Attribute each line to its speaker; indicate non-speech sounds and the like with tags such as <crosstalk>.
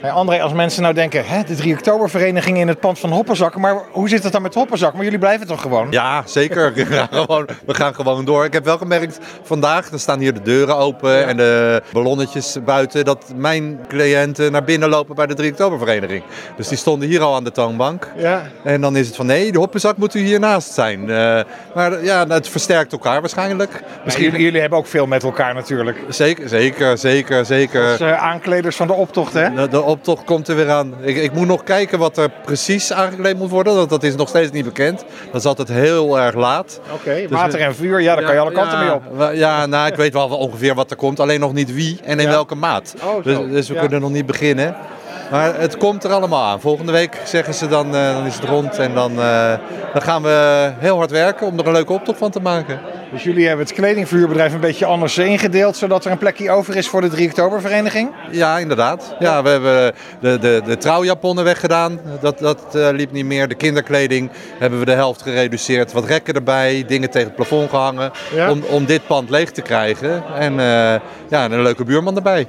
Speaker 1: Hey André, als mensen nou denken, hè, de 3 oktobervereniging in het pand van Hopperzak. Maar hoe zit het dan met Hopperzak? Maar jullie blijven toch gewoon?
Speaker 2: Ja, zeker. <laughs> We gaan, gewoon, we gaan gewoon door. Ik heb wel gemerkt vandaag, er staan hier de deuren open en de ballonnetjes buiten, dat mijn cliënten naar binnen lopen bij de 3 oktobervereniging. Dus die stonden hier al aan de toonbank.
Speaker 1: Ja.
Speaker 2: En dan is het van nee, de Hoppenzak moet u hiernaast zijn. Uh, maar ja, het versterkt elkaar waarschijnlijk.
Speaker 1: Misschien... Jullie, jullie, hebben ook veel met elkaar natuurlijk.
Speaker 2: Zeker, zeker, zeker. zeker.
Speaker 1: Als uh, aankleders van de optocht hè?
Speaker 2: De, de optocht komt er weer aan. Ik, ik, moet nog kijken wat er precies aangekleed moet worden. Dat, dat is nog steeds niet bekend. Dat is altijd heel erg laat.
Speaker 1: Oké, okay, dus water en vuur, ja, daar ja, kan je alle kanten
Speaker 2: ja,
Speaker 1: mee op.
Speaker 2: Ja, nou, ik weet wel ongeveer wat er komt. Alleen nog niet wie en in welke maat.
Speaker 1: Oh,
Speaker 2: dus, dus, we kunnen nog niet beginnen. Maar het komt er allemaal aan. Volgende week zeggen ze dan, uh, dan is het rond. En dan, uh, dan gaan we heel hard werken om er een leuke optocht van te maken.
Speaker 1: Dus jullie hebben het kledingverhuurbedrijf een beetje anders ingedeeld, zodat er een plekje over is voor de 3 oktobervereniging?
Speaker 2: Ja, inderdaad. Ja, we hebben de, de, de trouwjaponnen weggedaan. Dat, dat uh, liep niet meer. De kinderkleding hebben we de helft gereduceerd. Wat rekken erbij, dingen tegen het plafond gehangen. Ja. Om, om dit pand leeg te krijgen. En ja, een leuke buurman erbij.